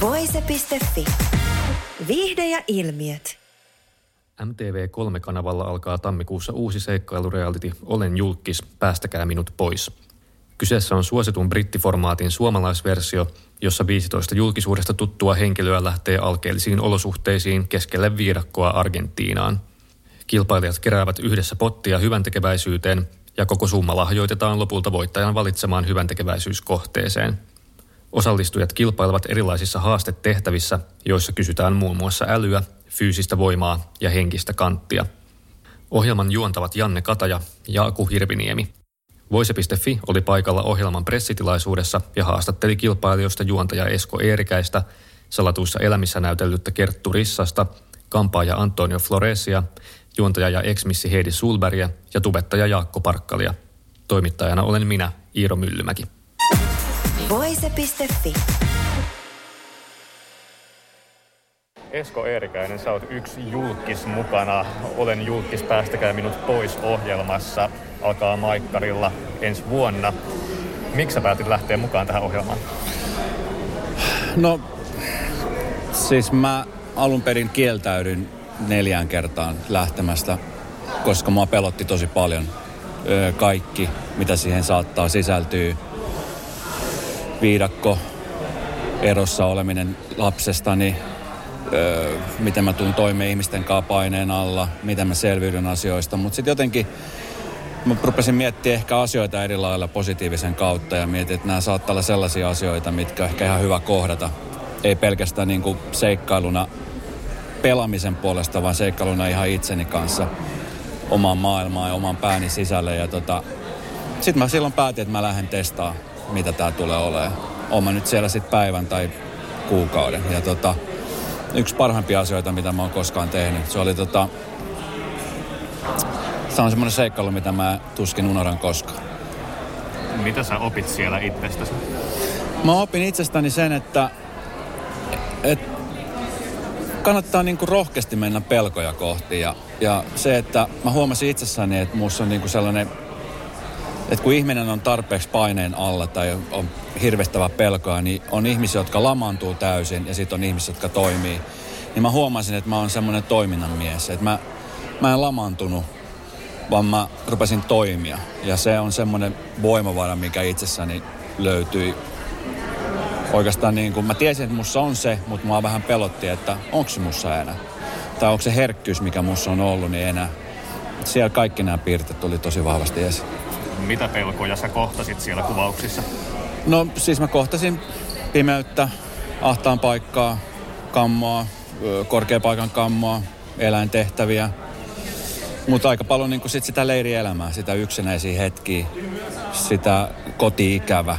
Voise.fi. Viihde ja ilmiöt. MTV3-kanavalla alkaa tammikuussa uusi seikkailureality Olen julkis, päästäkää minut pois. Kyseessä on suositun brittiformaatin suomalaisversio, jossa 15 julkisuudesta tuttua henkilöä lähtee alkeellisiin olosuhteisiin keskelle viidakkoa Argentiinaan. Kilpailijat keräävät yhdessä pottia hyväntekeväisyyteen ja koko summa lahjoitetaan lopulta voittajan valitsemaan hyväntekeväisyyskohteeseen – Osallistujat kilpailevat erilaisissa haastetehtävissä, joissa kysytään muun muassa älyä, fyysistä voimaa ja henkistä kanttia. Ohjelman juontavat Janne Kataja ja Aku Hirviniemi. Voise.fi oli paikalla ohjelman pressitilaisuudessa ja haastatteli kilpailijoista juontaja Esko Eerikäistä, salatuissa elämissä näytellyttä Kerttu Rissasta, kampaaja Antonio Floresia, juontaja ja eksmissi Heidi Sulbergia ja tubettaja Jaakko Parkkalia. Toimittajana olen minä, Iiro Myllymäki. Voise.fi. Esko Eerikäinen, sä oot yksi julkis mukana. Olen julkis, päästäkää minut pois ohjelmassa. Alkaa Maikkarilla ensi vuonna. Miksi sä päätit lähteä mukaan tähän ohjelmaan? No, siis mä alun perin kieltäydyn neljään kertaan lähtemästä, koska mua pelotti tosi paljon kaikki, mitä siihen saattaa sisältyä viidakko erossa oleminen lapsestani, öö, miten mä tuun toimeen ihmisten kanssa paineen alla, miten mä selviydyn asioista. Mutta sitten jotenkin mä rupesin miettimään ehkä asioita eri lailla positiivisen kautta ja mietin, että nämä saattaa olla sellaisia asioita, mitkä ehkä ihan hyvä kohdata. Ei pelkästään niin kuin seikkailuna pelaamisen puolesta, vaan seikkailuna ihan itseni kanssa omaan maailmaan ja oman pääni sisälle. Ja tota, sitten mä silloin päätin, että mä lähden testaamaan mitä tämä tulee olemaan. Olen nyt siellä sitten päivän tai kuukauden. Ja tota, yksi parhaimpia asioita, mitä mä oon koskaan tehnyt. Se oli tota, se on semmoinen seikkailu, mitä mä tuskin unohdan koskaan. Mitä sä opit siellä itsestäsi? Mä opin itsestäni sen, että, että kannattaa niinku rohkeasti mennä pelkoja kohti. Ja, ja se, että mä huomasin itsessäni, että muussa on niinku sellainen että kun ihminen on tarpeeksi paineen alla tai on hirvestävä pelkoa, niin on ihmisiä, jotka lamaantuu täysin ja sitten on ihmisiä, jotka toimii. Niin mä huomasin, että mä oon semmoinen toiminnan mies. Että mä, mä en lamaantunut, vaan mä rupesin toimia. Ja se on semmoinen voimavara, mikä itsessäni löytyi. Oikeastaan niin kuin mä tiesin, että mussa on se, mutta mua vähän pelotti, että onko se mussa enää. Tai onko se herkkyys, mikä mussa on ollut, niin enää. Siellä kaikki nämä piirteet tuli tosi vahvasti esiin. Mitä pelkoja sä kohtasit siellä kuvauksissa? No siis mä kohtasin pimeyttä, ahtaan paikkaa, kammoa, korkeapaikan kammoa, eläintehtäviä. Mutta aika paljon niin sit sitä leirielämää, sitä yksinäisiä hetkiä, sitä koti-ikävä.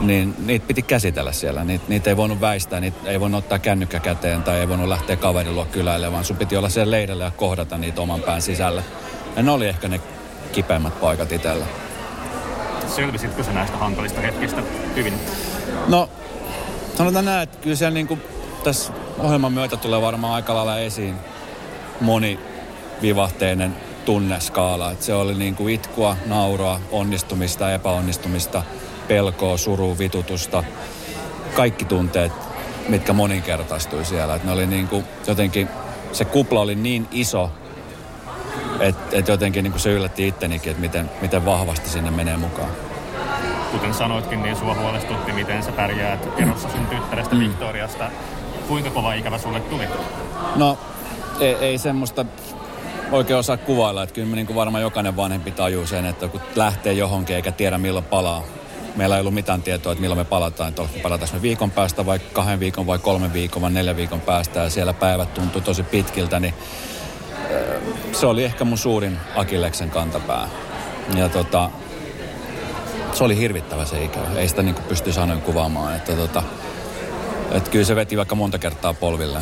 Niin niitä piti käsitellä siellä. Niitä, niitä ei voinut väistää, niitä ei voinut ottaa kännykkä käteen tai ei voinut lähteä kaverin luo kyläille, vaan sun piti olla siellä leirillä ja kohdata niitä oman pään sisällä. Ja ne oli ehkä ne kipeimmät paikat itsellä. Selvisitkö sä näistä hankalista hetkistä hyvin? No, sanotaan näin, että kyllä siellä niin kuin tässä ohjelman myötä tulee varmaan aika lailla esiin monivivahteinen tunneskaala. Että se oli niin kuin itkua, nauroa, onnistumista, epäonnistumista, pelkoa, surua, vitutusta. Kaikki tunteet, mitkä moninkertaistui siellä. Että ne oli niin kuin jotenkin, se kupla oli niin iso, että et jotenkin niin kuin se yllätti ittenikin, että miten, miten vahvasti sinne menee mukaan. Kuten sanoitkin, niin sua huolestutti, miten sä pärjäät erossa sun tyttärestä mm. Victoriasta. Kuinka kova ikävä sulle tuli? No, ei, ei semmoista oikein osaa kuvailla. Että kyllä me niin kuin varmaan jokainen vanhempi tajuu sen, että kun lähtee johonkin eikä tiedä milloin palaa. Meillä ei ollut mitään tietoa, että milloin me palataan. Että palataan me viikon päästä vai kahden viikon vai kolmen viikon vai neljän viikon päästä. Ja siellä päivät tuntuu tosi pitkiltä, niin se oli ehkä mun suurin Akilleksen kantapää. Ja tota, se oli hirvittävä se ikävä. Ei sitä niin pysty sanoin kuvaamaan. Että tota, Että kyllä se veti vaikka monta kertaa polville.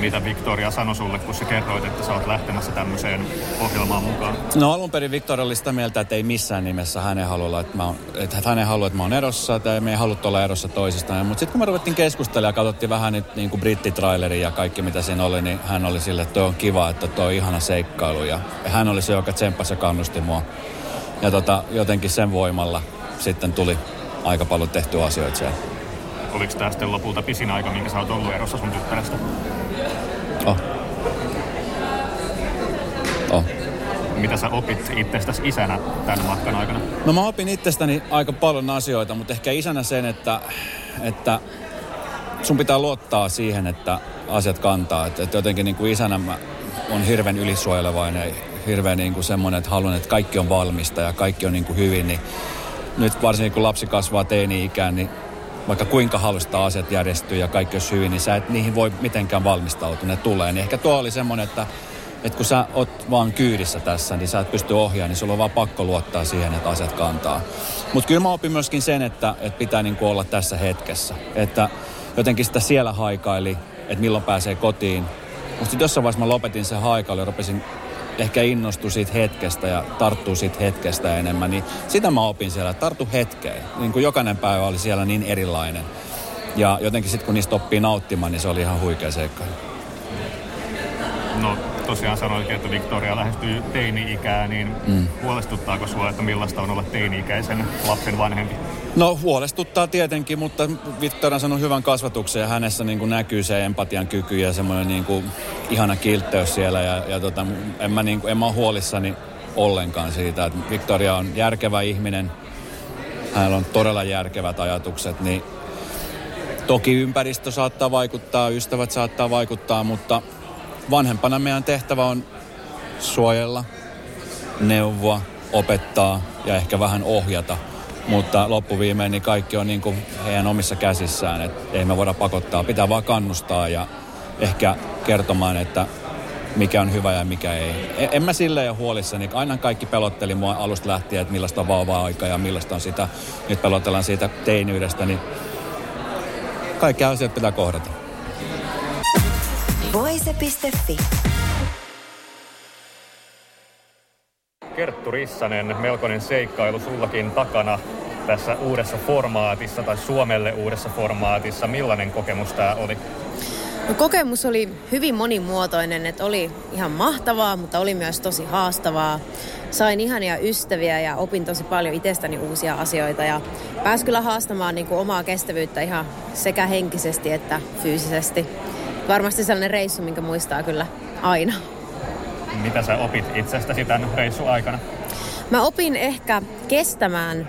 Mitä Victoria sanoi sulle, kun sä kerroit, että sä oot lähtemässä tämmöiseen ohjelmaan mukaan? No alun perin Victoria oli sitä mieltä, että ei missään nimessä hänen halulla, että, mä oon, että hän ei halua, että mä oon erossa, tai me ei haluttu olla erossa toisistaan. Mutta sitten kun me ruvettiin keskustella ja katsottiin vähän nyt niin kuin brittitraileri ja kaikki mitä siinä oli, niin hän oli sille, että toi on kiva, että toi on ihana seikkailu. Ja hän oli se, joka tsemppasi ja kannusti mua. Ja tota, jotenkin sen voimalla sitten tuli aika paljon tehty asioita siellä. Oliko tämä sitten lopulta pisin aika, minkä sä oot ollut erossa sun tyttärestä? Oh. Oh. Mitä sä opit itsestäsi isänä tämän matkan aikana? No mä opin itsestäni aika paljon asioita, mutta ehkä isänä sen, että, että sun pitää luottaa siihen, että asiat kantaa. Että, että jotenkin niin kuin isänä mä on hirveän ylisuojelevainen, hirveän niin kuin semmoinen, että haluan, että kaikki on valmista ja kaikki on niin kuin hyvin. Niin nyt varsinkin kun lapsi kasvaa teini-ikään, niin vaikka kuinka halusta asiat järjestyy ja kaikki olisi hyvin, niin sä et niihin voi mitenkään valmistautua, ne tulee. Niin ehkä tuo oli semmoinen, että, että kun sä oot vaan kyydissä tässä, niin sä et pysty ohjaamaan, niin sulla on vaan pakko luottaa siihen, että asiat kantaa. Mutta kyllä mä opin myöskin sen, että, että pitää niin olla tässä hetkessä. Että jotenkin sitä siellä haikaili, että milloin pääsee kotiin. Mutta sitten jossain vaiheessa mä lopetin sen haikailu ja rupesin ehkä innostua siitä hetkestä ja tarttuu siitä hetkestä enemmän, niin sitä mä opin siellä, että tarttu hetkeen. Niin kuin jokainen päivä oli siellä niin erilainen. Ja jotenkin sitten kun niistä oppii nauttimaan, niin se oli ihan huikea seikkailu. No tosiaan sanoitkin, että Victoria lähestyy teini-ikää, niin mm. huolestuttaako sinua, että millaista on olla teini-ikäisen lapsen vanhempi? No huolestuttaa tietenkin, mutta Victoria on saanut hyvän kasvatuksen ja hänessä niin kuin näkyy se empatian kyky ja semmoinen niin kuin ihana kiltteys siellä. Ja, ja tota, en, mä, niin kuin, en mä ole huolissani ollenkaan siitä, että Victoria on järkevä ihminen. Hänellä on todella järkevät ajatukset, niin toki ympäristö saattaa vaikuttaa, ystävät saattaa vaikuttaa, mutta vanhempana meidän tehtävä on suojella, neuvoa, opettaa ja ehkä vähän ohjata. Mutta loppuviimein niin kaikki on niin kuin heidän omissa käsissään, että ei me voida pakottaa. Pitää vaan kannustaa ja ehkä kertomaan, että mikä on hyvä ja mikä ei. E, en mä silleen ole huolissani. Aina kaikki pelotteli mua alusta lähtien, että millaista on vauva-aika ja millaista on sitä. Nyt pelotellaan siitä teiniydestä, niin kaikki asiat pitää kohdata. Voise.fi. Kerttu Rissanen, melkoinen seikkailu sullakin takana tässä uudessa formaatissa tai Suomelle uudessa formaatissa. Millainen kokemus tämä oli? No, kokemus oli hyvin monimuotoinen, että oli ihan mahtavaa, mutta oli myös tosi haastavaa. Sain ihania ystäviä ja opin tosi paljon itsestäni uusia asioita ja pääsin kyllä haastamaan niin kuin omaa kestävyyttä ihan sekä henkisesti että fyysisesti. Varmasti sellainen reissu, minkä muistaa kyllä aina. Mitä sä opit itsestäsi tämän reissun aikana? Mä opin ehkä kestämään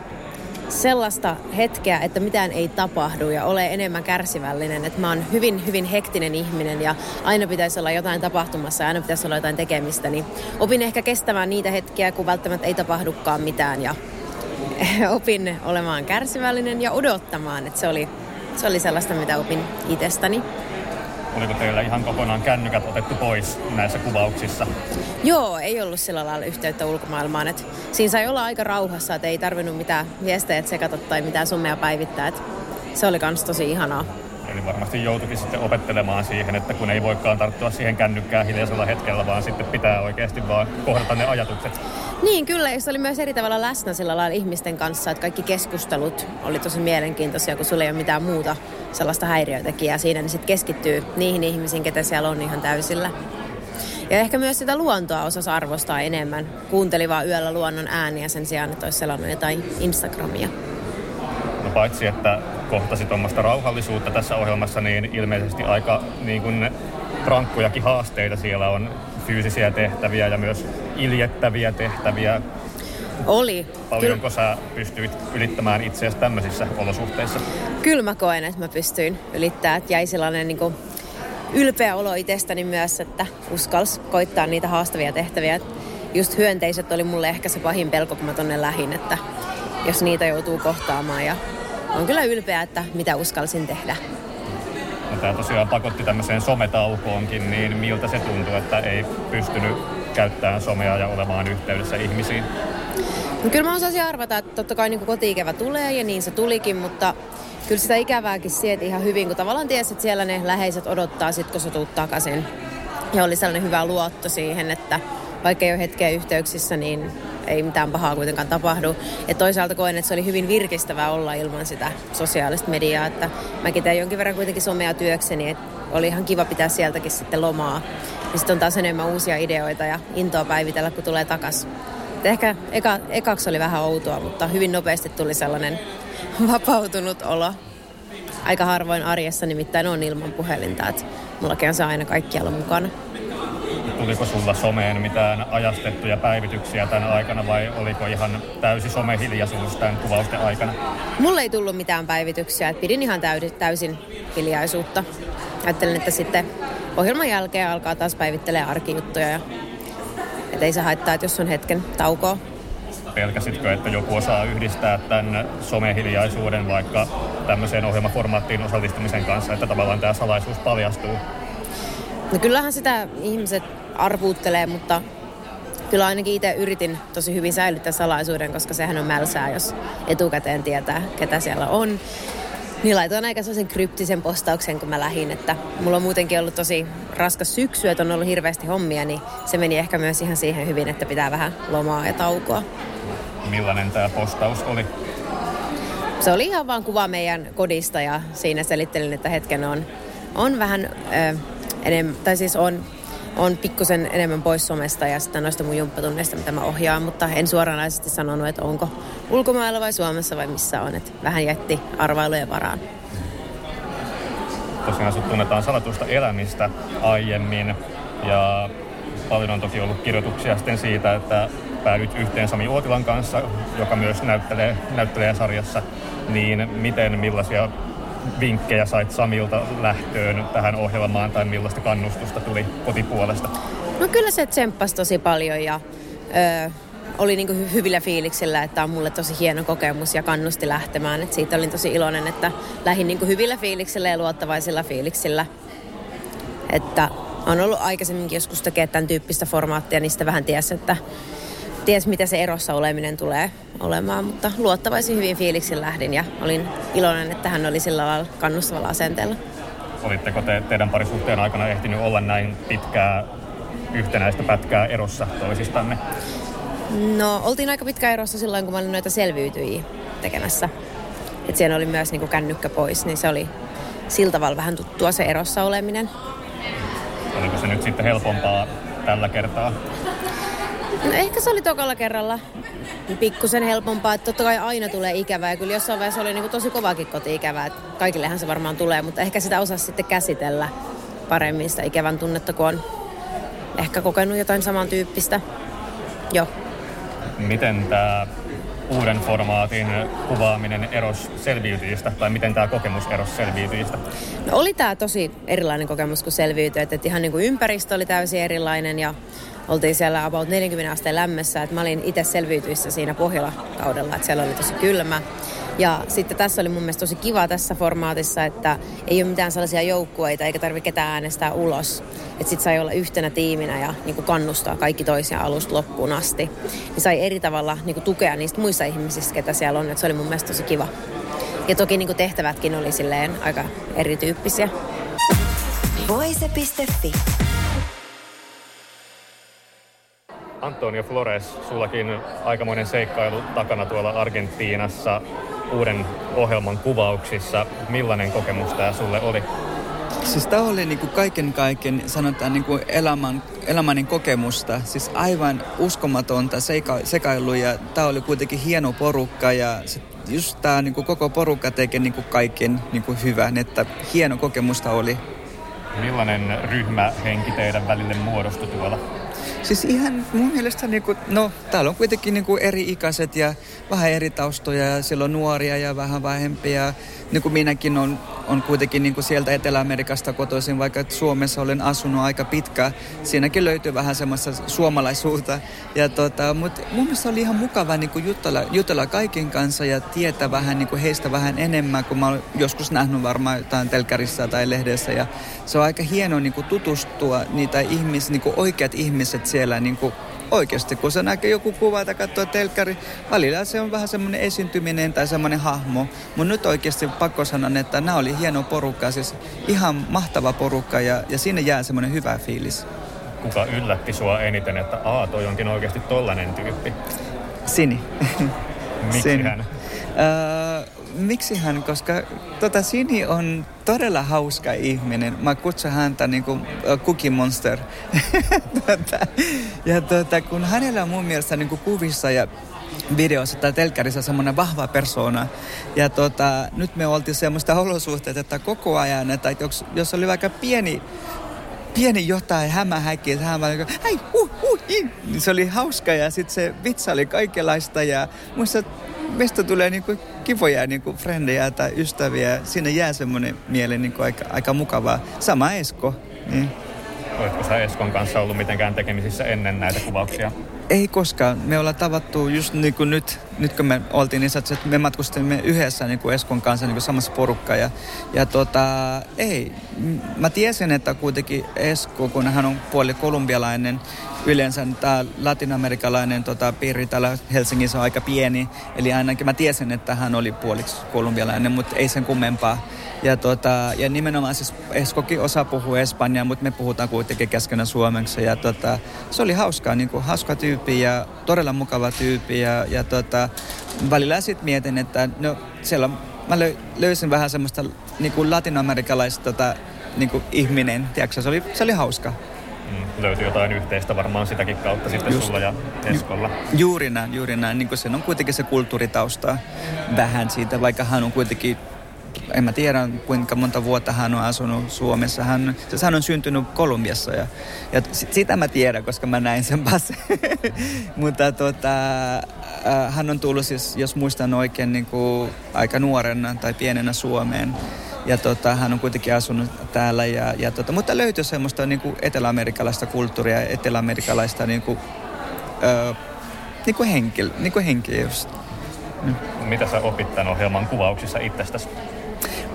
sellaista hetkeä, että mitään ei tapahdu ja ole enemmän kärsivällinen. Että mä oon hyvin, hyvin hektinen ihminen ja aina pitäisi olla jotain tapahtumassa ja aina pitäisi olla jotain tekemistä. Niin opin ehkä kestämään niitä hetkiä, kun välttämättä ei tapahdukaan mitään ja opin olemaan kärsivällinen ja odottamaan. Että se oli, se oli sellaista, mitä opin itsestäni. Oliko teillä ihan kokonaan kännykät otettu pois näissä kuvauksissa? Joo, ei ollut sillä lailla yhteyttä ulkomaailmaan. Et siinä sai olla aika rauhassa, että ei tarvinnut mitään viestejä tsekata tai mitään summea päivittää. Et se oli myös tosi ihanaa. Eli varmasti joutuikin sitten opettelemaan siihen, että kun ei voikaan tarttua siihen kännykkään hiljaisella hetkellä, vaan sitten pitää oikeasti vaan kohdata ne ajatukset. Niin, kyllä. Ja se oli myös eri tavalla läsnä sillä lailla ihmisten kanssa, että kaikki keskustelut oli tosi mielenkiintoisia, kun sulla ei ole mitään muuta sellaista häiriötekijää siinä, niin sitten keskittyy niihin ihmisiin, ketä siellä on ihan täysillä. Ja ehkä myös sitä luontoa osasi arvostaa enemmän. Kuunteli vaan yöllä luonnon ääniä sen sijaan, että olisi selannut jotain Instagramia. No paitsi, että kohtasi tuommoista rauhallisuutta tässä ohjelmassa, niin ilmeisesti aika niin kuin rankkojakin haasteita siellä on fyysisiä tehtäviä ja myös iljettäviä tehtäviä. Oli. Paljonko Ky- sä pystyit ylittämään itseäsi tämmöisissä olosuhteissa? Kyllä mä koen, että mä pystyin ylittämään. Että jäi sellainen niin kuin ylpeä olo itsestäni myös, että uskals koittaa niitä haastavia tehtäviä. Just hyönteiset oli mulle ehkä se pahin pelko, kun mä tonne lähin, että jos niitä joutuu kohtaamaan. Ja on kyllä ylpeä, että mitä uskalsin tehdä. No, tämä tosiaan pakotti tämmöiseen sometaukoonkin, niin miltä se tuntuu, että ei pystynyt käyttämään somea ja olemaan yhteydessä ihmisiin? No kyllä mä osasin arvata, että totta kai niin kotiikevä tulee ja niin se tulikin, mutta kyllä sitä ikävääkin sieti ihan hyvin, kun tavallaan tiesi, että siellä ne läheiset odottaa sit, kun sä tuut takaisin. Ja oli sellainen hyvä luotto siihen, että vaikka ei ole hetkeä yhteyksissä, niin ei mitään pahaa kuitenkaan tapahdu. Ja toisaalta koen, että se oli hyvin virkistävää olla ilman sitä sosiaalista mediaa. Että mäkin tein jonkin verran kuitenkin somea työkseni, että oli ihan kiva pitää sieltäkin sitten lomaa. Ja sitten on taas enemmän uusia ideoita ja intoa päivitellä, kun tulee takas. Et ehkä eka, ekaksi oli vähän outoa, mutta hyvin nopeasti tuli sellainen vapautunut olo. Aika harvoin arjessa nimittäin on ilman puhelinta, että mullakin on se aina kaikkialla mukana. Tuliko sulla someen mitään ajastettuja päivityksiä tämän aikana vai oliko ihan täysi somehiljaisuus tämän kuvausten aikana? Mulle ei tullut mitään päivityksiä, että pidin ihan täysin hiljaisuutta. Ajattelin, että sitten ohjelman jälkeen alkaa taas päivittelee arkijuttuja ja että ei se haittaa, että jos on hetken taukoa. Pelkäsitkö, että joku osaa yhdistää tämän somehiljaisuuden vaikka tämmöiseen ohjelmaformaattiin osallistumisen kanssa, että tavallaan tämä salaisuus paljastuu? No kyllähän sitä ihmiset arvuuttelee, mutta kyllä ainakin itse yritin tosi hyvin säilyttää salaisuuden, koska sehän on mälsää, jos etukäteen tietää, ketä siellä on. Niin laitoin aika sellaisen kryptisen postauksen, kun mä lähdin, että mulla on muutenkin ollut tosi raskas syksy, että on ollut hirveästi hommia, niin se meni ehkä myös ihan siihen hyvin, että pitää vähän lomaa ja taukoa. Millainen tämä postaus oli? Se oli ihan vaan kuva meidän kodista ja siinä selittelin, että hetken on, on vähän ö, enemmän, tai siis on on pikkusen enemmän pois somesta ja sitten noista mun jumppatunneista, mitä mä ohjaan, mutta en suoranaisesti sanonut, että onko ulkomailla vai Suomessa vai missä on, että vähän jätti arvailujen varaan. Tosiaan sut tunnetaan salatusta elämistä aiemmin ja paljon on toki ollut kirjoituksia sitten siitä, että päädyt yhteen Sami Uotilan kanssa, joka myös näyttelee, näyttelee sarjassa, niin miten, millaisia vinkkejä sait Samilta lähtöön tähän ohjelmaan tai millaista kannustusta tuli kotipuolesta? No kyllä se tsemppasi tosi paljon ja ö, oli niinku hyvillä fiiliksillä, että on mulle tosi hieno kokemus ja kannusti lähtemään. Et siitä olin tosi iloinen, että lähdin niinku hyvillä fiiliksillä ja luottavaisilla fiiliksillä. Että on ollut aikaisemminkin joskus tekemään tämän tyyppistä formaattia, niin sitä vähän tiesi, että ties mitä se erossa oleminen tulee olemaan, mutta luottavaisin hyvin fiiliksin lähdin ja olin iloinen, että hän oli sillä lailla kannustavalla asenteella. Olitteko te teidän parisuhteen aikana ehtinyt olla näin pitkää yhtenäistä pätkää erossa toisistanne? No, oltiin aika pitkä erossa silloin, kun mä olin noita selviytyjiä tekemässä. Et siellä oli myös niin kännykkä pois, niin se oli sillä tavalla vähän tuttua se erossa oleminen. Oliko se nyt sitten helpompaa tällä kertaa? No ehkä se oli tokalla kerralla pikkusen helpompaa, että totta kai aina tulee ikävää ja kyllä jossain vaiheessa oli niin kuin tosi kovakin koti-ikävää, että kaikillehan se varmaan tulee, mutta ehkä sitä osasi sitten käsitellä paremmin sitä ikävän tunnetta, kun on ehkä kokenut jotain samantyyppistä jo. Miten tämä uuden formaatin kuvaaminen eros selviytyjistä, tai miten tämä kokemus eros selviytyjistä? No oli tämä tosi erilainen kokemus kuin selviytyjät, että ihan niin kuin ympäristö oli täysin erilainen ja oltiin siellä about 40 asteen lämmössä, että mä olin itse selviytyissä siinä Pohjola-kaudella, että siellä oli tosi kylmä. Ja sitten tässä oli mun mielestä tosi kiva tässä formaatissa, että ei ole mitään sellaisia joukkueita eikä tarvitse ketään äänestää ulos. Että sit sai olla yhtenä tiiminä ja niin kuin kannustaa kaikki toisia alusta loppuun asti. Niin sai eri tavalla niin kuin tukea niistä muista ihmisistä, ketä siellä on. Että se oli mun mielestä tosi kiva. Ja toki niin kuin tehtävätkin oli silleen aika erityyppisiä. Voise.fi Antonio Flores, sullakin aikamoinen seikkailu takana tuolla Argentiinassa uuden ohjelman kuvauksissa. Millainen kokemus tämä sulle oli? Siis tämä oli niinku kaiken kaiken, sanotaan niinku elämän, elämänin kokemusta. Siis aivan uskomatonta seika, sekailu ja tämä oli kuitenkin hieno porukka ja sit just tämä niinku koko porukka teki niinku kaiken niinku hyvän, että hieno kokemusta oli. Millainen ryhmähenki teidän välille muodostui tuolla? Siis ihan mun mielestä, niin kuin, no täällä on kuitenkin niin kuin eri ikäiset ja vähän eri taustoja ja siellä on nuoria ja vähän vähempiä. Niin kuin minäkin on, on kuitenkin niin kuin sieltä Etelä-Amerikasta kotoisin, vaikka Suomessa olen asunut aika pitkä. Siinäkin löytyy vähän semmoista suomalaisuutta. Ja tota, mutta mun mielestä oli ihan mukava niin kuin jutella, jutella kaiken kanssa ja tietää vähän niin kuin heistä vähän enemmän, kun mä olen joskus nähnyt varmaan jotain telkärissa tai lehdessä. Ja se on aika hienoa niin kuin tutustua niitä ihmis, niin kuin oikeat ihmiset siellä niin kuin oikeasti, kun se näkee joku kuva tai katsoo telkkari, välillä se on vähän semmoinen esiintyminen tai semmoinen hahmo. Mutta nyt oikeasti pakko sanoa, että nämä oli hieno porukka, siis ihan mahtava porukka ja, ja sinne jää semmoinen hyvä fiilis. Kuka yllätti sua eniten, että aa, toi onkin oikeasti tollanen tyyppi? Sini. Miksi Sini. hän? Öö, miksi hän? Koska tota, Sini on todella hauska ihminen. Mä kutsun häntä niin kuin Cookie Monster. tota, ja tota, kun hänellä on mun mielestä niin kuin kuvissa ja videossa tai telkkarissa semmoinen vahva persona. Ja tota, nyt me oltiin semmoista olosuhteita, että koko ajan, että jos, jos oli vaikka pieni pieni jotain hämähäkkiä, että hän vaan niin kuin, hei, uh, uh, in. Se oli hauska ja sitten se vitsa oli kaikenlaista ja muista meistä tulee niin kuin kivoja niin kuin frendejä tai ystäviä. Siinä jää semmoinen mieli niin kuin aika, aika mukavaa. Sama Esko. Niin. Oletko sä Eskon kanssa ollut mitenkään tekemisissä ennen näitä kuvauksia? Ei koskaan. Me ollaan tavattu just niin kuin nyt, nyt kun me oltiin niin että me matkustimme yhdessä niin kuin Eskon kanssa niin kuin samassa porukka. Ja, ja tota, ei, mä tiesin, että kuitenkin Esko, kun hän on puoli kolumbialainen, yleensä tämä latinamerikalainen tota, piiri täällä Helsingissä on aika pieni. Eli ainakin mä tiesin, että hän oli puoliksi kolumbialainen, mutta ei sen kummempaa. Ja, tota, ja nimenomaan siis Eskokin osa puhuu espanjaa, mutta me puhutaan kuitenkin keskenään suomeksi. Ja tota, se oli hauskaa, niin kuin, hauska tyyppi ja todella mukava tyyppi. Ja, ja tota, välillä sitten mietin, että no, siellä mä löy, löysin vähän semmoista niin kuin latinoamerikalaista tota, niin kuin ihminen. Tiedätkö, se, oli, se oli hauska. Mm, löytyi jotain yhteistä varmaan sitäkin kautta sitten Just. sulla ja Eskolla. Juuri näin, juuri näin. Niin kuin sen on kuitenkin se kulttuuritausta vähän siitä, vaikka hän on kuitenkin en mä tiedä kuinka monta vuotta hän on asunut Suomessa. Hän, siis hän on syntynyt Kolumbiassa ja, ja sit, sitä mä tiedän, koska mä näin sen passin. Mutta tota, äh, hän on tullut siis, jos muistan oikein, niin kuin aika nuorena tai pienenä Suomeen. Ja tota, hän on kuitenkin asunut täällä. Ja, ja tota, mutta löytyy semmoista niin kuin eteläamerikalaista kulttuuria ja eteläamerikalaista niin kuin, äh, niin kuin henkilö, niin kuin henki just. Mitä sä opit tämän ohjelman kuvauksissa itsestäsi?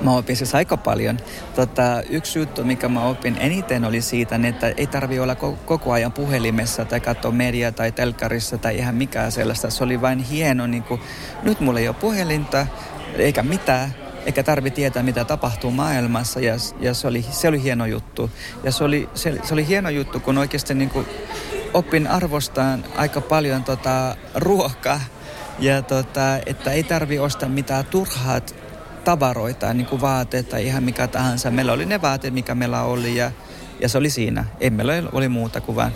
Mä opin siis aika paljon. Tota, yksi juttu, mikä mä opin eniten oli siitä, että ei tarvi olla ko- koko ajan puhelimessa tai katsoa media tai telkkarissa tai ihan mikään sellaista. Se oli vain hieno, niin kuin, nyt mulla ei ole puhelinta eikä mitään, eikä tarvi tietää, mitä tapahtuu maailmassa. Ja, ja se, oli, se oli hieno juttu. Ja se oli, se, se oli hieno juttu, kun oikeasti niin kuin, opin arvostaan aika paljon tota, ruokaa. Ja tota, että ei tarvi ostaa mitään turhat tavaroita, niin kuin vaatteet tai ihan mikä tahansa. Meillä oli ne vaatteet, mikä meillä oli ja, ja se oli siinä. Ei meillä oli muuta kuin vain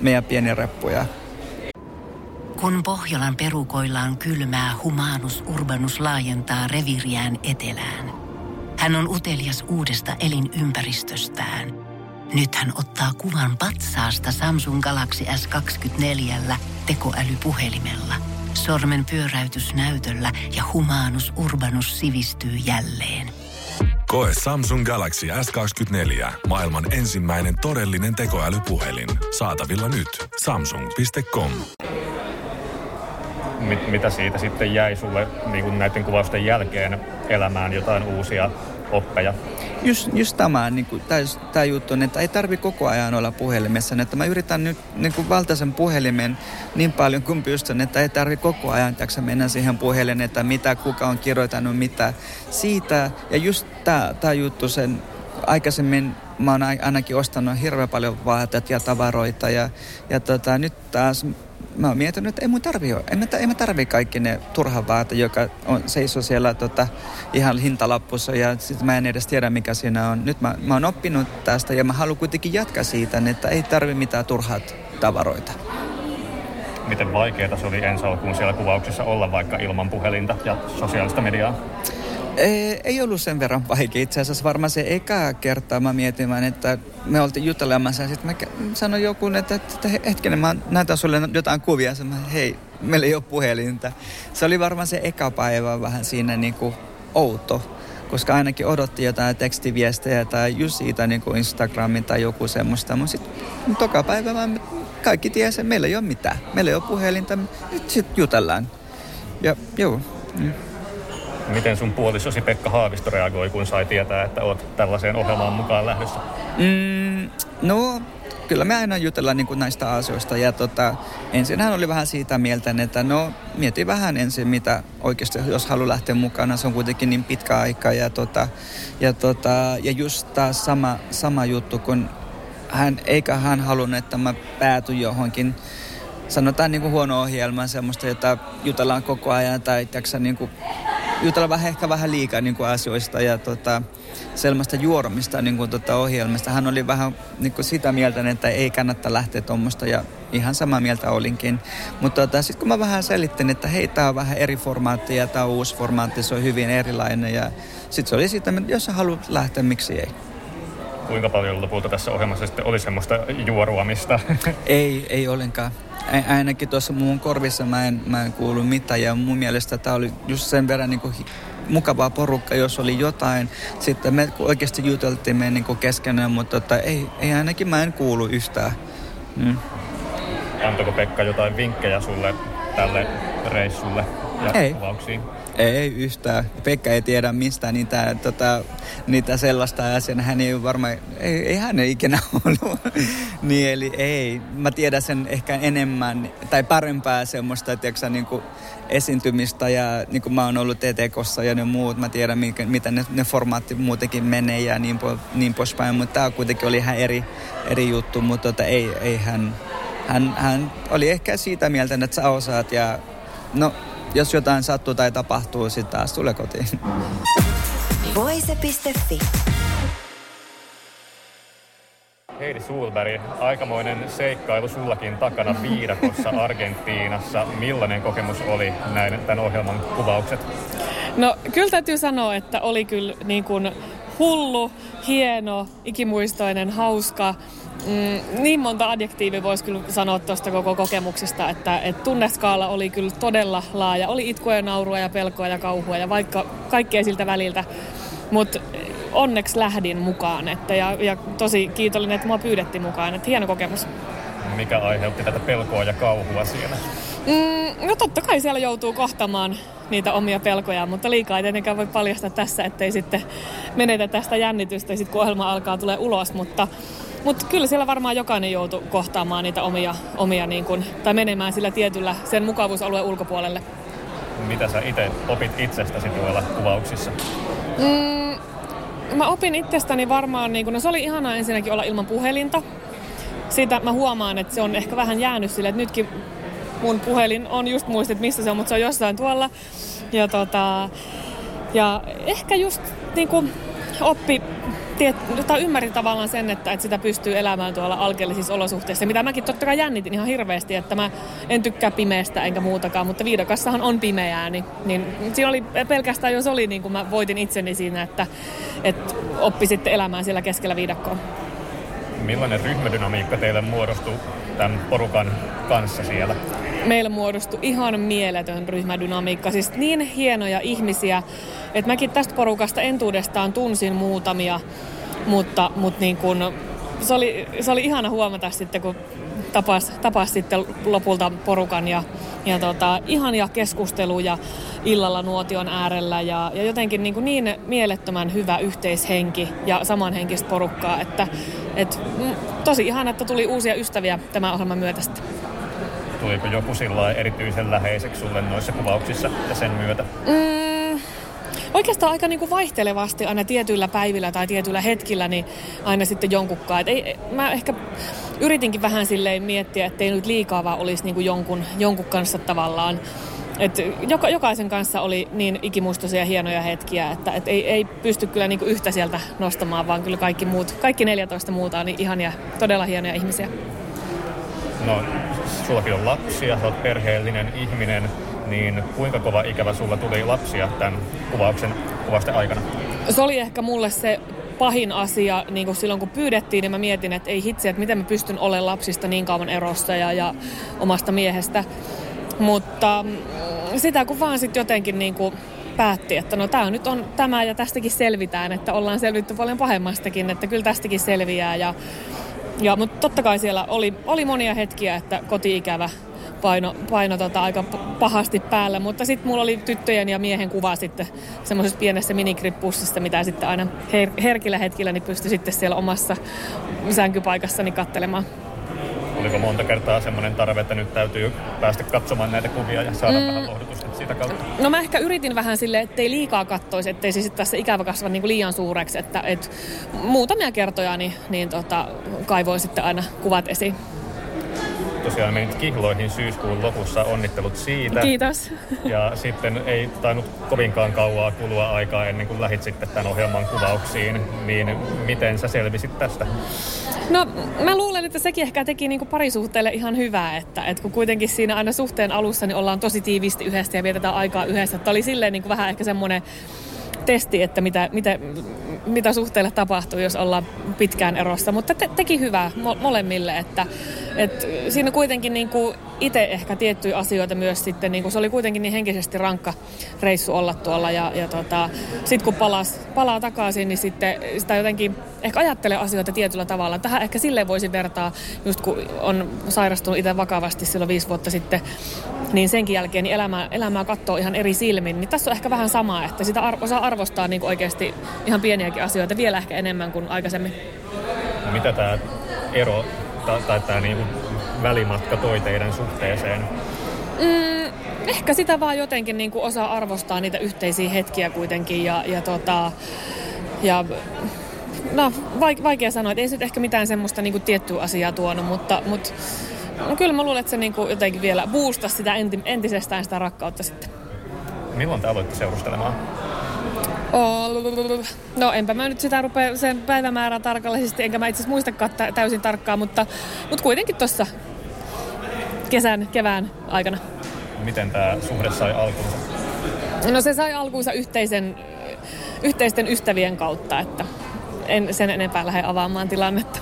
meidän pieniä reppuja. Kun Pohjolan perukoillaan kylmää, Humanus Urbanus laajentaa reviriään etelään. Hän on utelias uudesta elinympäristöstään. Nyt hän ottaa kuvan patsaasta Samsung Galaxy S24 tekoälypuhelimella. Sormen pyöräytys näytöllä ja Humanus Urbanus sivistyy jälleen. Koe Samsung Galaxy S24. Maailman ensimmäinen todellinen tekoälypuhelin. Saatavilla nyt. Samsung.com. Mit, mitä siitä sitten jäi sulle niin näiden kuvausten jälkeen elämään jotain uusia oppeja? Just, just tämä, niin kuin, tämä, tämä juttu, että ei tarvi koko ajan olla puhelimessa. Että mä yritän nyt niin kuin valtaisen puhelimen niin paljon kuin pystyn, että ei tarvi koko ajan jaksa mennä siihen puhelimeen, että mitä kuka on kirjoittanut, mitä siitä. Ja just tämä, tämä juttu sen aikaisemmin mä oon ainakin ostanut hirveän paljon vaatteita ja tavaroita ja, ja tota, nyt taas mä oon miettinyt, että ei mun tarvi, en mä, en mä tarvi kaikki ne turha vaate, joka on, seisoo siellä tota, ihan hintalappussa ja sitten mä en edes tiedä mikä siinä on. Nyt mä, mä oon oppinut tästä ja mä haluan kuitenkin jatkaa siitä, että ei tarvi mitään turhat tavaroita. Miten vaikeaa se oli ensi alkuun siellä kuvauksissa olla vaikka ilman puhelinta ja sosiaalista mediaa? Ei, ei ollut sen verran vaikea. Itse asiassa varmaan se eka kertaa mä mietin, että me oltiin jutelemassa ja sitten mä sanoin joku, että, että hetkinen, mä näytän sulle jotain kuvia. Mä, hei, meillä ei ole puhelinta. Se oli varmaan se eka päivä vähän siinä niin kuin outo, koska ainakin odotti jotain tekstiviestejä tai just siitä niin kuin Instagramin tai joku semmoista. Mutta sitten toka päivä mä kaikki tiesi, että meillä ei ole mitään. Meillä ei ole puhelinta, nyt sitten jutellaan. Ja joo. Mm. Miten sun puolisosi Pekka Haavisto reagoi, kun sai tietää, että oot tällaiseen ohjelmaan mukaan lähdössä? Mm, no, kyllä me aina jutellaan niin kuin näistä asioista. Ja tota, ensin hän oli vähän siitä mieltä, että no mieti vähän ensin, mitä oikeasti, jos haluaa lähteä mukana. Se on kuitenkin niin pitkä aika. Ja, tota, ja, tota, ja just taas sama, sama juttu, kun hän, eikä hän halunnut, että mä päätyn johonkin sanotaan niin kuin huono ohjelma, semmoista, jota jutellaan koko ajan tai niin kuin, jutella vähän, ehkä vähän liikaa niin kuin asioista ja tota, sellaista juoromista niin kuin, tota, ohjelmista. Hän oli vähän niin kuin sitä mieltä, että ei kannata lähteä tuommoista ja ihan samaa mieltä olinkin. Mutta tota, sitten kun mä vähän selittin, että hei, tämä on vähän eri formaatti ja tämä on uusi formaatti, se on hyvin erilainen ja sitten se oli siitä, että jos sä haluat lähteä, miksi ei kuinka paljon lopulta tässä ohjelmassa sitten oli semmoista juoruamista? Ei, ei ollenkaan. Ainakin tuossa muun korvissa mä en, mä en kuulu mitään ja mun mielestä tämä oli just sen verran niin kuin mukavaa porukka, jos oli jotain. Sitten me oikeasti juteltiin me niin keskenään, mutta tota, ei, ei ainakin mä en kuulu yhtään. Mm. Antoiko Pekka jotain vinkkejä sulle tälle reissulle ei. kuvauksiin? Ei yhtään. Pekka ei tiedä mistään niitä, tota, niitä sellaista asiaa. Hän ei varmaan, ei, ei hän ei ikinä ollut. niin eli ei. Mä tiedän sen ehkä enemmän tai parempaa semmoista, tiedätkö, niin kuin esiintymistä ja niin kuin mä oon ollut TTKssa ja ne muut. Mä tiedän, mikä, mitä ne, ne formaatti muutenkin menee ja niin, po, niin poispäin. Mutta tämä kuitenkin oli ihan eri, eri juttu, mutta tota, ei, ei hän, hän, hän oli ehkä siitä mieltä, että sä osaat ja no jos jotain sattuu tai tapahtuu, sitten taas tule kotiin. Voise.fi Heidi Sulberg, aikamoinen seikkailu sullakin takana viidakossa Argentiinassa. Millainen kokemus oli näin tämän ohjelman kuvaukset? No kyllä täytyy sanoa, että oli kyllä niin kuin hullu, hieno, ikimuistoinen, hauska. Mm, niin monta adjektiivia voisi kyllä sanoa tuosta koko kokemuksesta, että, että tunneskaala oli kyllä todella laaja. Oli itkua ja naurua ja pelkoa ja kauhua ja vaikka kaikkea siltä väliltä. Mutta onneksi lähdin mukaan että, ja, ja tosi kiitollinen, että mua pyydettiin mukaan. Että hieno kokemus. Mikä aiheutti tätä pelkoa ja kauhua siellä? Mm, no totta kai siellä joutuu kohtamaan niitä omia pelkoja, mutta liikaa ei tietenkään voi paljastaa tässä, ettei sitten menetä tästä jännitystä, sit kun ohjelma alkaa tulee ulos, mutta mutta kyllä siellä varmaan jokainen joutuu kohtaamaan niitä omia, omia niin kun, tai menemään sillä tietyllä sen mukavuusalueen ulkopuolelle. Mitä sä itse opit itsestäsi tuolla kuvauksissa? Mm, mä opin itsestäni varmaan, niin kun, no se oli ihanaa ensinnäkin olla ilman puhelinta. Siitä mä huomaan, että se on ehkä vähän jäänyt sille, että nytkin mun puhelin on just muistit, missä se on, mutta se on jossain tuolla. Ja, tota, ja ehkä just niin kuin oppi tiet, ymmärrin tavallaan sen, että, että sitä pystyy elämään tuolla alkeellisissa olosuhteissa. Mitä mäkin totta kai jännitin ihan hirveästi, että mä en tykkää pimeästä enkä muutakaan, mutta viidakassahan on pimeää, niin, niin siinä oli pelkästään, jos oli, niin kuin mä voitin itseni siinä, että, että oppi sitten elämään siellä keskellä viidakkoa. Millainen ryhmädynamiikka teille muodostui tämän porukan kanssa siellä? Meillä muodostui ihan mieletön ryhmädynamiikka, siis niin hienoja ihmisiä, että mäkin tästä porukasta entuudestaan tunsin muutamia, mutta, mutta niin kun, se, oli, se oli ihana huomata sitten, kun tapas, tapas sitten lopulta porukan ja, ja tota, ihania keskusteluja illalla nuotion äärellä ja, ja jotenkin niin, kuin niin mielettömän hyvä yhteishenki ja samanhenkistä porukkaa, että et, mm, tosi ihana, että tuli uusia ystäviä tämän ohjelman myötä Tuliko joku sillä erityisen läheiseksi sulle noissa kuvauksissa ja sen myötä? Mm, oikeastaan aika niin kuin vaihtelevasti aina tietyillä päivillä tai tietyillä hetkillä, niin aina sitten jonkunkaan. Et ei, mä ehkä yritinkin vähän silleen miettiä, ettei nyt liikaa vaan olisi niin kuin jonkun, jonkun kanssa tavallaan. Et joka, jokaisen kanssa oli niin ikimuistoisia ja hienoja hetkiä, että et ei, ei pysty kyllä niinku yhtä sieltä nostamaan, vaan kyllä kaikki, muut, kaikki 14 muuta on niin ihania, todella hienoja ihmisiä. No, sullakin on lapsia, sä oot perheellinen ihminen, niin kuinka kova ikävä sulla tuli lapsia tämän kuvauksen kuvasten aikana? Se oli ehkä mulle se pahin asia niin kuin silloin kun pyydettiin, niin mä mietin, että ei hitsi, että miten mä pystyn olemaan lapsista niin kauan erossa ja, ja omasta miehestä. Mutta mm, sitä kun vaan sitten jotenkin niin kuin päätti, että no tämä nyt on tämä ja tästäkin selvitään, että ollaan selvitty paljon pahemmastakin, että kyllä tästäkin selviää. Ja, ja, mutta totta kai siellä oli, oli monia hetkiä, että kotiikävä paino, paino tota aika pahasti päällä. Mutta sitten mulla oli tyttöjen ja miehen kuva sitten semmoisessa pienessä minikrippussista, mitä sitten aina her- herkillä hetkillä niin pystyi sitten siellä omassa sänkypaikassani kattelemaan. Oliko monta kertaa semmoinen tarve, että nyt täytyy päästä katsomaan näitä kuvia ja saada mm. vähän lohdutusta siitä kautta? No mä ehkä yritin vähän sille, ettei liikaa kattoisi, ettei siis tässä ikävä kasva niin kuin liian suureksi, että et muutamia kertoja niin, niin tota, kaivoin sitten aina kuvat esiin tosiaan menit kihloihin syyskuun lopussa. Onnittelut siitä. Kiitos. Ja sitten ei tainnut kovinkaan kauaa kulua aikaa ennen kuin lähit sitten tämän ohjelman kuvauksiin. Niin miten sä selvisit tästä? No mä luulen, että sekin ehkä teki niin parisuhteelle ihan hyvää, että, että kun kuitenkin siinä aina suhteen alussa niin ollaan tosi tiivisti yhdessä ja vietetään aikaa yhdessä. Että oli silleen niin kuin vähän ehkä semmoinen testi, että mitä, mitä, mitä suhteelle tapahtuu, jos ollaan pitkään erossa. Mutta te, teki hyvää mo- molemmille, että, että siinä kuitenkin niin kuin itse ehkä tiettyjä asioita myös sitten, niin se oli kuitenkin niin henkisesti rankka reissu olla tuolla ja, ja tota, sitten kun palas, palaa takaisin, niin sitten sitä jotenkin ehkä ajattelee asioita tietyllä tavalla. Tähän ehkä silleen voisin vertaa, just kun on sairastunut itse vakavasti silloin viisi vuotta sitten, niin senkin jälkeen niin elämää, elämää katsoo ihan eri silmin. Niin tässä on ehkä vähän samaa, että sitä ar- osaa arvostaa niin oikeasti ihan pieniäkin asioita vielä ehkä enemmän kuin aikaisemmin. Mitä tämä ero tai, tämä niin välimatka toi teidän suhteeseen? Mm, ehkä sitä vaan jotenkin niin kuin osaa arvostaa niitä yhteisiä hetkiä kuitenkin ja, ja, tota, ja no, vaikea sanoa, että ei se ehkä mitään semmoista niin kuin tiettyä asiaa tuonut, mutta, mutta no, kyllä mä luulen, että se niin kuin jotenkin vielä boostasi sitä enti, entisestään sitä rakkautta sitten. Milloin te aloitte seurustelemaan? No enpä mä nyt sitä rupea sen päivämäärää tarkallisesti, enkä mä itse asiassa muistakaan täysin tarkkaan, mutta, mutta kuitenkin tuossa kesän, kevään aikana. Miten tämä suhde sai alkunsa? No se sai alkunsa yhteisen, yhteisten ystävien kautta, että en sen enempää lähde avaamaan tilannetta.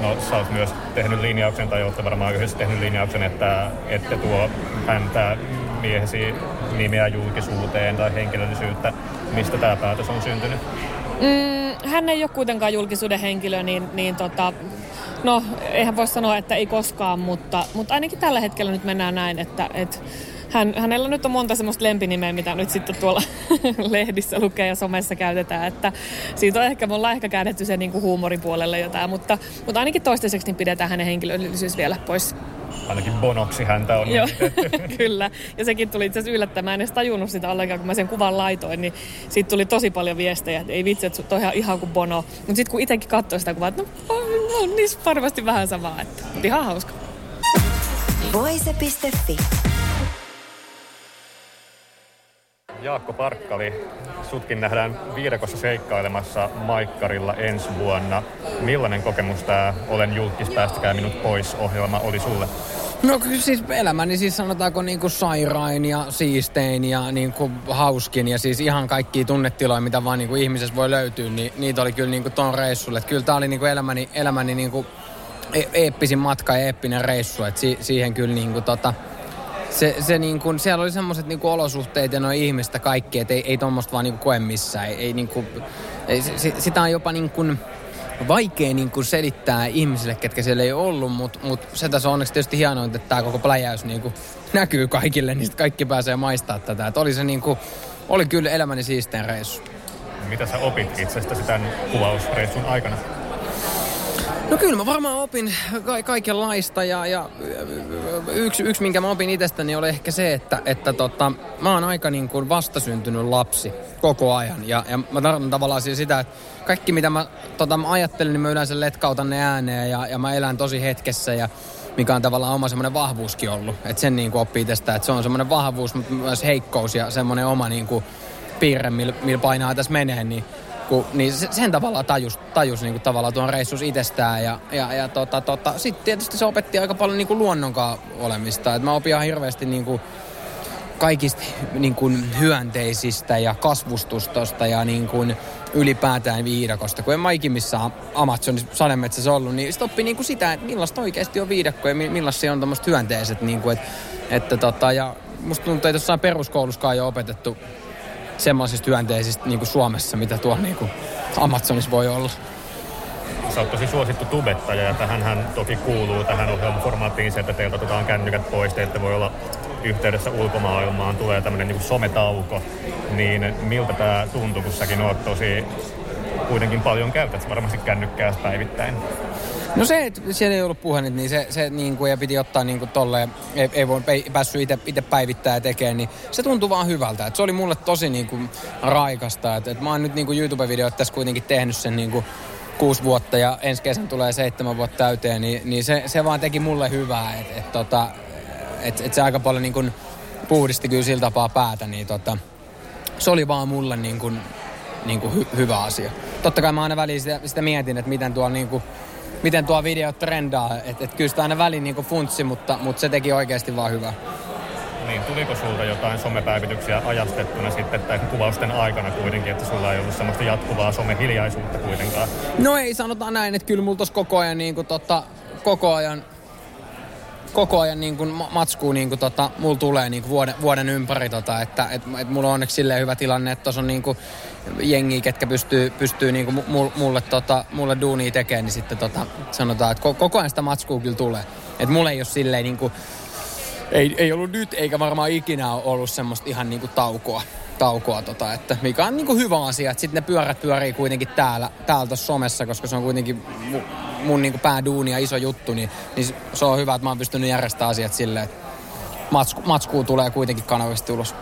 No sä oot myös tehnyt linjauksen, tai olette varmaan yhdessä tehnyt linjauksen, että ette tuo häntä miehesi nimeä julkisuuteen tai henkilöllisyyttä. Mistä tämä päätös on syntynyt? Mm, hän ei ole kuitenkaan julkisuuden henkilö, niin, niin tota, no eihän voi sanoa, että ei koskaan, mutta, mutta ainakin tällä hetkellä nyt mennään näin, että, että hän, hänellä nyt on monta semmoista lempinimeä, mitä nyt sitten tuolla lehdissä lukee ja somessa käytetään. Että siitä on ehkä, me ollaan ehkä käännetty sen niin kuin huumoripuolelle jotain, mutta, mutta ainakin toistaiseksi niin pidetään hänen henkilöllisyys vielä pois. Ainakin bonoksi häntä on Joo, kyllä. Ja sekin tuli itse asiassa yllättämään. En edes tajunnut sitä ollenkaan, kun mä sen kuvan laitoin, niin siitä tuli tosi paljon viestejä, että ei vitsi, että on ihan, ihan kuin bono. Mutta sitten kun itsekin katsoi sitä kuvaa, että no on, on niissä varmasti vähän samaa, että ihan hauska. Voise.fi Jaakko Parkkali, sutkin nähdään viidakossa seikkailemassa Maikkarilla ensi vuonna. Millainen kokemus tämä Olen julkis, päästäkää minut pois ohjelma oli sulle? No siis elämäni siis sanotaanko niinku sairain ja siistein ja niinku hauskin ja siis ihan kaikki tunnetiloja, mitä vaan niinku ihmisessä voi löytyä, niin niitä oli kyllä niinku ton reissulle. Et kyllä tää oli niinku elämäni, elämäni niinku e- eeppisin matka ja eeppinen reissu, että si- siihen kyllä niinku tota, se, se niin kuin, siellä oli semmoiset niin olosuhteet ja noin ihmistä kaikki, että ei, ei tuommoista vaan niin kuin koe missään. Ei, ei, niin kuin, ei, se, sitä on jopa niin kuin, vaikea niin kuin selittää ihmisille, ketkä siellä ei ollut, mutta mut se tässä on onneksi tietysti hienoa, että tämä koko pläjäys niin kuin näkyy kaikille, niin kaikki pääsee maistaa tätä. Et oli se niin kuin, oli kyllä elämäni siisteen reissu. Mitä sä opit itsestäsi tämän kuvausreissun aikana? No kyllä mä varmaan opin ka- kaikenlaista ja, ja yksi, yksi, minkä mä opin itsestäni oli ehkä se, että, että tota, mä oon aika niin kuin vastasyntynyt lapsi koko ajan. Ja, ja mä tarkoitan tavallaan siis sitä, että kaikki mitä mä, tota, mä ajattelen, niin mä yleensä letkautan ne ääneen ja, ja mä elän tosi hetkessä ja mikä on tavallaan oma semmoinen vahvuuskin ollut. Että sen niin kuin oppii tästä, että se on semmoinen vahvuus, mutta myös heikkous ja semmoinen oma niin kuin piirre, millä mil painaa tässä menee, niin kun, niin sen tavallaan tajus, tajus niin kuin tavallaan tuon reissus itsestään. Ja, ja, ja tota, tota, sitten tietysti se opetti aika paljon niin kuin luonnonkaan olemista. Et mä opin ihan hirveästi niin kuin kaikista niin kuin hyönteisistä ja kasvustustosta ja niin kuin ylipäätään viidakosta. Kun en mä ikin missään Amazonissa sademetsässä ollut, niin sitten oppi niin kuin sitä, että millaista oikeasti on viidakko ja millaisia on tämmöiset hyönteiset. Niin kuin, että, että tota, ja musta tuntuu, että jossain peruskouluskaan jo opetettu semmoisista hyönteisistä niin kuin Suomessa, mitä tuo niin kuin Amazonissa voi olla. sä oot tosi suosittu tubettaja ja tähän toki kuuluu tähän ohjelmaformaattiin se, että teiltä otetaan kännykät pois, te ette voi olla yhteydessä ulkomaailmaan, tulee tämmöinen niin sometauko, niin miltä tämä tuntuu, kun säkin oot tosi kuitenkin paljon käytät varmasti kännykkää päivittäin? No se, että siellä ei ollut puhe, niin se, se niin kuin, ja piti ottaa niin kuin tolleen, ei, ei voi ei päässyt itse päivittää ja tekemään, niin se tuntui vaan hyvältä. Et se oli mulle tosi niin kuin raikasta. Et, et mä oon nyt niin kuin YouTube-videot tässä kuitenkin tehnyt sen niin kuin kuusi vuotta ja ensi kesän tulee seitsemän vuotta täyteen, niin, niin se, se vaan teki mulle hyvää. Että et, tota, et, et se aika paljon niin kuin puhdisti kyllä sillä tapaa päätä, niin tota, se oli vaan mulle niin kuin, niin kuin hy, hyvä asia. Totta kai mä aina väliin sitä, sitä mietin, että miten tuo niin kuin, miten tuo video trendaa. Että et kyllä sitä aina väliin niin funtsi, mutta, mutta se teki oikeasti vaan hyvää. Niin, tuliko sulta jotain somepäivityksiä ajastettuna sitten tämän kuvausten aikana kuitenkin, että sulla ei ollut semmoista jatkuvaa somehiljaisuutta kuitenkaan? No ei, sanotaan näin, että kyllä mulla koko ajan, niin kuin, tota, koko ajan koko ajan niin kuin matskuu niin kuin tota, mulla tulee niin kuin vuoden, vuoden ympäri. Tota, että et, et mulla on onneksi silleen hyvä tilanne, että tuossa on niin kuin jengi, ketkä pystyy, pystyy niin kuin mulle, tota, mulle duunia tekemään, niin sitten tota, sanotaan, että koko ajan sitä matskua kyllä tulee. Että mulla ei ole silleen niin kuin, ei, ei ollut nyt eikä varmaan ikinä ole ollut semmoista ihan niin kuin taukoa taukoa, tota, että mikä on niinku hyvä asia, että sitten ne pyörät pyörii kuitenkin täällä, täällä somessa, koska se on kuitenkin mun, mun niinku pääduuni ja iso juttu, niin, niin, se on hyvä, että mä oon pystynyt järjestämään asiat silleen, että matsku, matskuu tulee kuitenkin kanavasti ulos.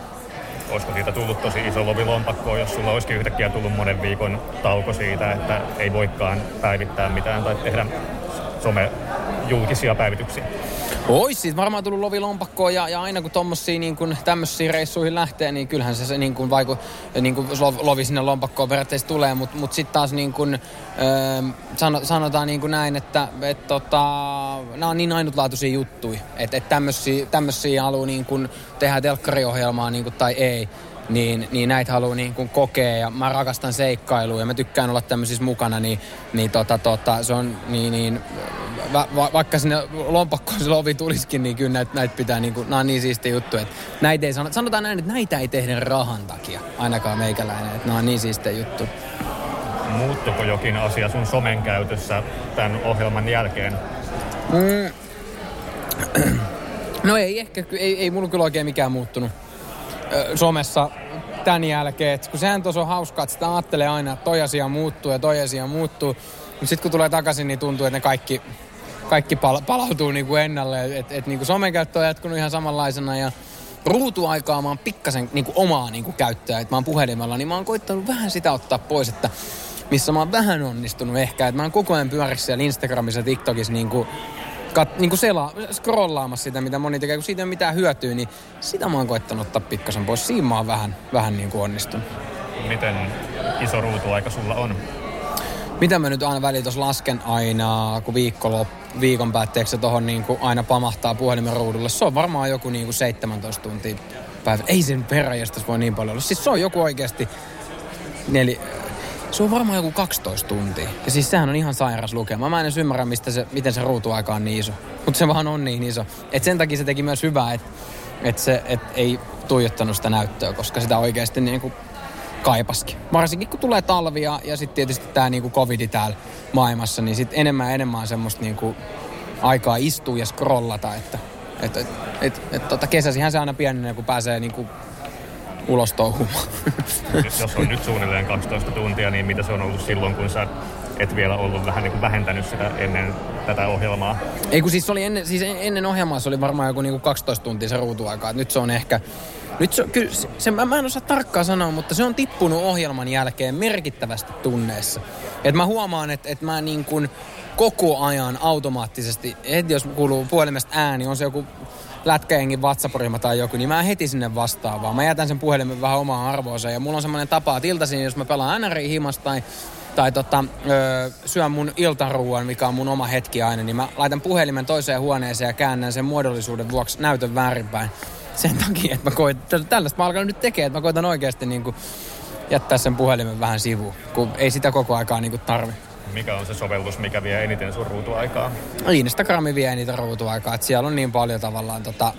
Olisiko siitä tullut tosi iso lovi lompakkoon, jos sulla olisikin yhtäkkiä tullut monen viikon tauko siitä, että ei voikaan päivittää mitään tai tehdä some julkisia päivityksiä? Ois siis varmaan tullut lovi lompakkoon ja, ja aina kun tommosia niin kun tämmöisiin reissuihin lähtee, niin kyllähän se, se niin kun vaiku, niin kun lovi sinne lompakkoon periaatteessa tulee, mutta mut, mut sitten taas niin kun, öö, sano, sanotaan niin kuin näin, että et, tota, nämä on niin ainutlaatuisia juttuja, että et tämmöisiä, tämmöisiä haluaa niin kun tehdä telkkariohjelmaa niin kun, tai ei niin, niin näitä haluaa niin kuin kokea ja mä rakastan seikkailua ja mä tykkään olla tämmöisissä mukana, niin, niin tota, tota, se on niin, niin va, va, vaikka sinne lompakkoon se lovi tulisikin, niin kyllä näitä, näitä pitää, niin kuin, nämä on niin siisti juttu, että näitä ei sanota, sanotaan näin, että näitä ei tehdä rahan takia, ainakaan meikäläinen, että nämä on niin siistiä juttu. Muuttuko jokin asia sun somen käytössä tämän ohjelman jälkeen? Mm. No ei ehkä, ei, ei mulla kyllä oikein mikään muuttunut somessa tämän jälkeen. Et kun sehän tuossa on hauskaa, että sitä ajattelee aina, että toi asia muuttuu ja toi asia muuttuu. Mutta sitten kun tulee takaisin, niin tuntuu, että ne kaikki, kaikki pal- palautuu niin kuin ennalle. Että et, niin somen käyttö on jatkunut ihan samanlaisena ja ruutuaikaa mä oon pikkasen niin kuin omaa niin kuin käyttöä. Että mä oon puhelimella, niin mä oon koittanut vähän sitä ottaa pois, että missä mä oon vähän onnistunut ehkä. Että mä oon koko ajan pyörissä siellä Instagramissa ja TikTokissa niin kuin kat, niin kuin sela, scrollaamassa sitä, mitä moni tekee, kun siitä ei ole mitään hyötyä, niin sitä mä oon koittanut ottaa pikkasen pois. Siinä mä oon vähän, vähän niin kuin onnistunut. Miten iso ruutuaika sulla on? Mitä mä nyt aina väliin tuossa lasken aina, kun viikko viikon päätteeksi tuohon niin kuin aina pamahtaa puhelimen ruudulle. Se on varmaan joku niin kuin 17 tuntia päivä. Ei sen peräjästäs voi niin paljon olla. Siis se on joku oikeasti neli, se on varmaan joku 12 tuntia. Ja siis sehän on ihan sairas lukema. Mä en edes ymmärrä, mistä se, miten se ruutuaika on niin iso. Mutta se vaan on niin iso. Et sen takia se teki myös hyvää, että et se et ei tuijottanut sitä näyttöä, koska sitä oikeasti niin kuin kaipaskin. Varsinkin kun tulee talvia ja sitten tietysti tämä niin covidi täällä maailmassa, niin sitten enemmän ja enemmän on semmoista niin kuin aikaa istua ja scrollata, että et, et, et, et, tota, kesäsihän se aina pienenee, kun pääsee niin kuin ulos touhumaan. Jos on nyt suunnilleen 12 tuntia, niin mitä se on ollut silloin, kun sä et vielä ollut vähän niin kuin vähentänyt sitä ennen tätä ohjelmaa? Ei kun siis, oli ennen, siis ennen ohjelmaa se oli varmaan joku niin kuin 12 tuntia se ruutuaika. Nyt se on ehkä nyt se, kyllä, se, mä, mä en osaa tarkkaan sanoa, mutta se on tippunut ohjelman jälkeen merkittävästi tunneessa. Et mä huomaan, että et mä niin kuin koko ajan automaattisesti, että jos kuuluu puhelimesta ääni, on se joku lätkäjengin WhatsApp-ryhmä tai joku, niin mä heti sinne vastaan vaan. Mä jätän sen puhelimen vähän omaan arvoonsa ja mulla on semmoinen tapa, että iltaisin, jos mä pelaan NRI himasta tai tai tota, öö, syön mun iltaruuan, mikä on mun oma hetki aina, niin mä laitan puhelimen toiseen huoneeseen ja käännän sen muodollisuuden vuoksi näytön väärinpäin. Sen takia, että mä koitan, tällaista mä alkan nyt tekemään, että mä koitan oikeasti niin kuin jättää sen puhelimen vähän sivuun, kun ei sitä koko aikaa niin kuin tarvi. Mikä on se sovellus, mikä vie eniten sun ruutuaikaa? Instagrami vie eniten ruutuaikaa. Että siellä on niin paljon tavallaan tota,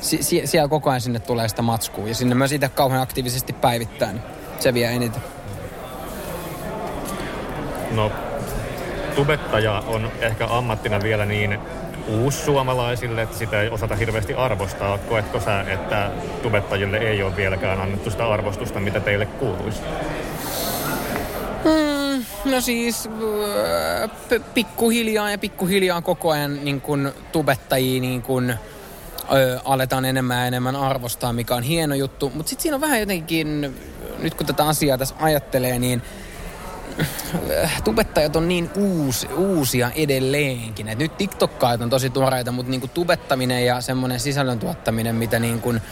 si- si- siellä koko ajan sinne tulee sitä matskua. Ja sinne myös itse kauhean aktiivisesti päivittää, niin se vie eniten. No, tubettaja on ehkä ammattina vielä niin uussuomalaisille, että sitä ei osata hirveästi arvostaa. Koetko sä, että tubettajille ei ole vieläkään annettu sitä arvostusta, mitä teille kuuluisi? Mm, no siis äh, p- pikkuhiljaa ja pikkuhiljaa koko ajan niin kun tubettajia niin kun, ö, aletaan enemmän ja enemmän arvostaa, mikä on hieno juttu. Mutta sitten siinä on vähän jotenkin, nyt kun tätä asiaa tässä ajattelee, niin äh, tubettajat on niin uusi, uusia edelleenkin. Et nyt TikTokkaajat on tosi tuoreita, mutta niinku tubettaminen ja semmoinen sisällön tuottaminen, mitä niin kuin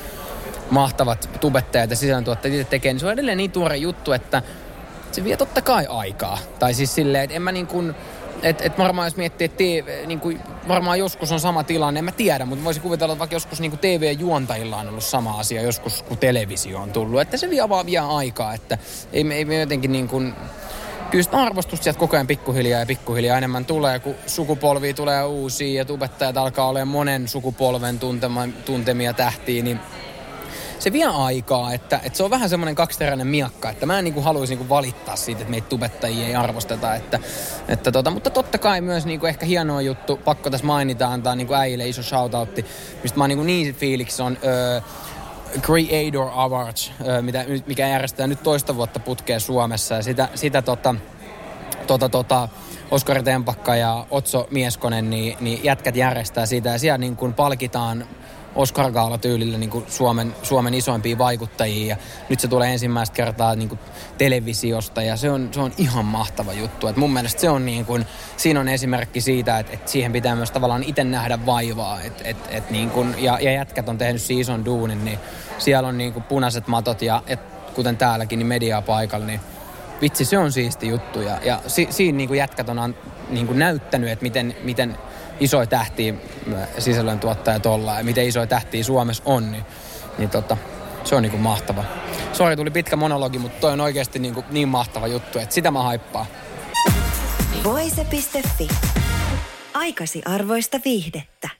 mahtavat tubettajat ja sisällöntuottajat tekee, niin se on edelleen niin tuore juttu, että se vie totta kai aikaa. Tai siis silleen, että en mä niin kuin, et, et varmaan jos miettii, että TV, niin kuin, varmaan joskus on sama tilanne, en mä tiedä, mutta voisin kuvitella, että vaikka joskus niin kuin TV-juontajilla on ollut sama asia joskus, kun televisio on tullut. Että se vie vaan vie aikaa, että ei, ei me jotenkin niin kuin, kyllä sitä arvostusta sieltä koko ajan pikkuhiljaa ja pikkuhiljaa enemmän tulee, kun sukupolvia tulee uusia ja tubettajat alkaa olemaan monen sukupolven tuntema, tuntemia tähtiä, niin se vie aikaa, että, että se on vähän semmoinen kaksiteräinen miakka, että mä en niin haluaisi niin valittaa siitä, että meitä tubettajia ei arvosteta, että, että tota, mutta totta kai myös niin ehkä hienoa juttu, pakko tässä mainita, antaa niin äijille iso shoutoutti, mistä mä oon niin, niin fiiliksi on öö, Creator Awards, mitä, mikä järjestetään nyt toista vuotta putkeen Suomessa ja sitä, sitä tota, tota, tota, Oskari Tempakka ja Otso Mieskonen, niin, niin jätkät järjestää sitä ja siellä niin kuin palkitaan Oscar Gaala tyylillä niin kuin Suomen, Suomen isoimpia vaikuttajia ja nyt se tulee ensimmäistä kertaa niin kuin televisiosta ja se on, se on ihan mahtava juttu. Et mun mielestä se on niin kuin, siinä on esimerkki siitä, että, että siihen pitää myös tavallaan itse nähdä vaivaa et, et, et niin kuin, ja, ja jätkät on tehnyt siis ison duunin, niin siellä on niin kuin punaiset matot ja et, kuten täälläkin, niin mediaa paikalla, niin vitsi, se on siisti juttu. Ja, ja si, siinä niin kuin jätkät on niin kuin näyttänyt, että miten, miten isoja tähtiä sisällöntuottajat ollaan ja miten isoja tähtiä Suomessa on, niin, niin tota, se on niin kuin mahtava. Sori, tuli pitkä monologi, mutta toi on oikeasti niin, kuin niin mahtava juttu, että sitä mä haippaan. Voise.fi. Aikasi arvoista viihdettä.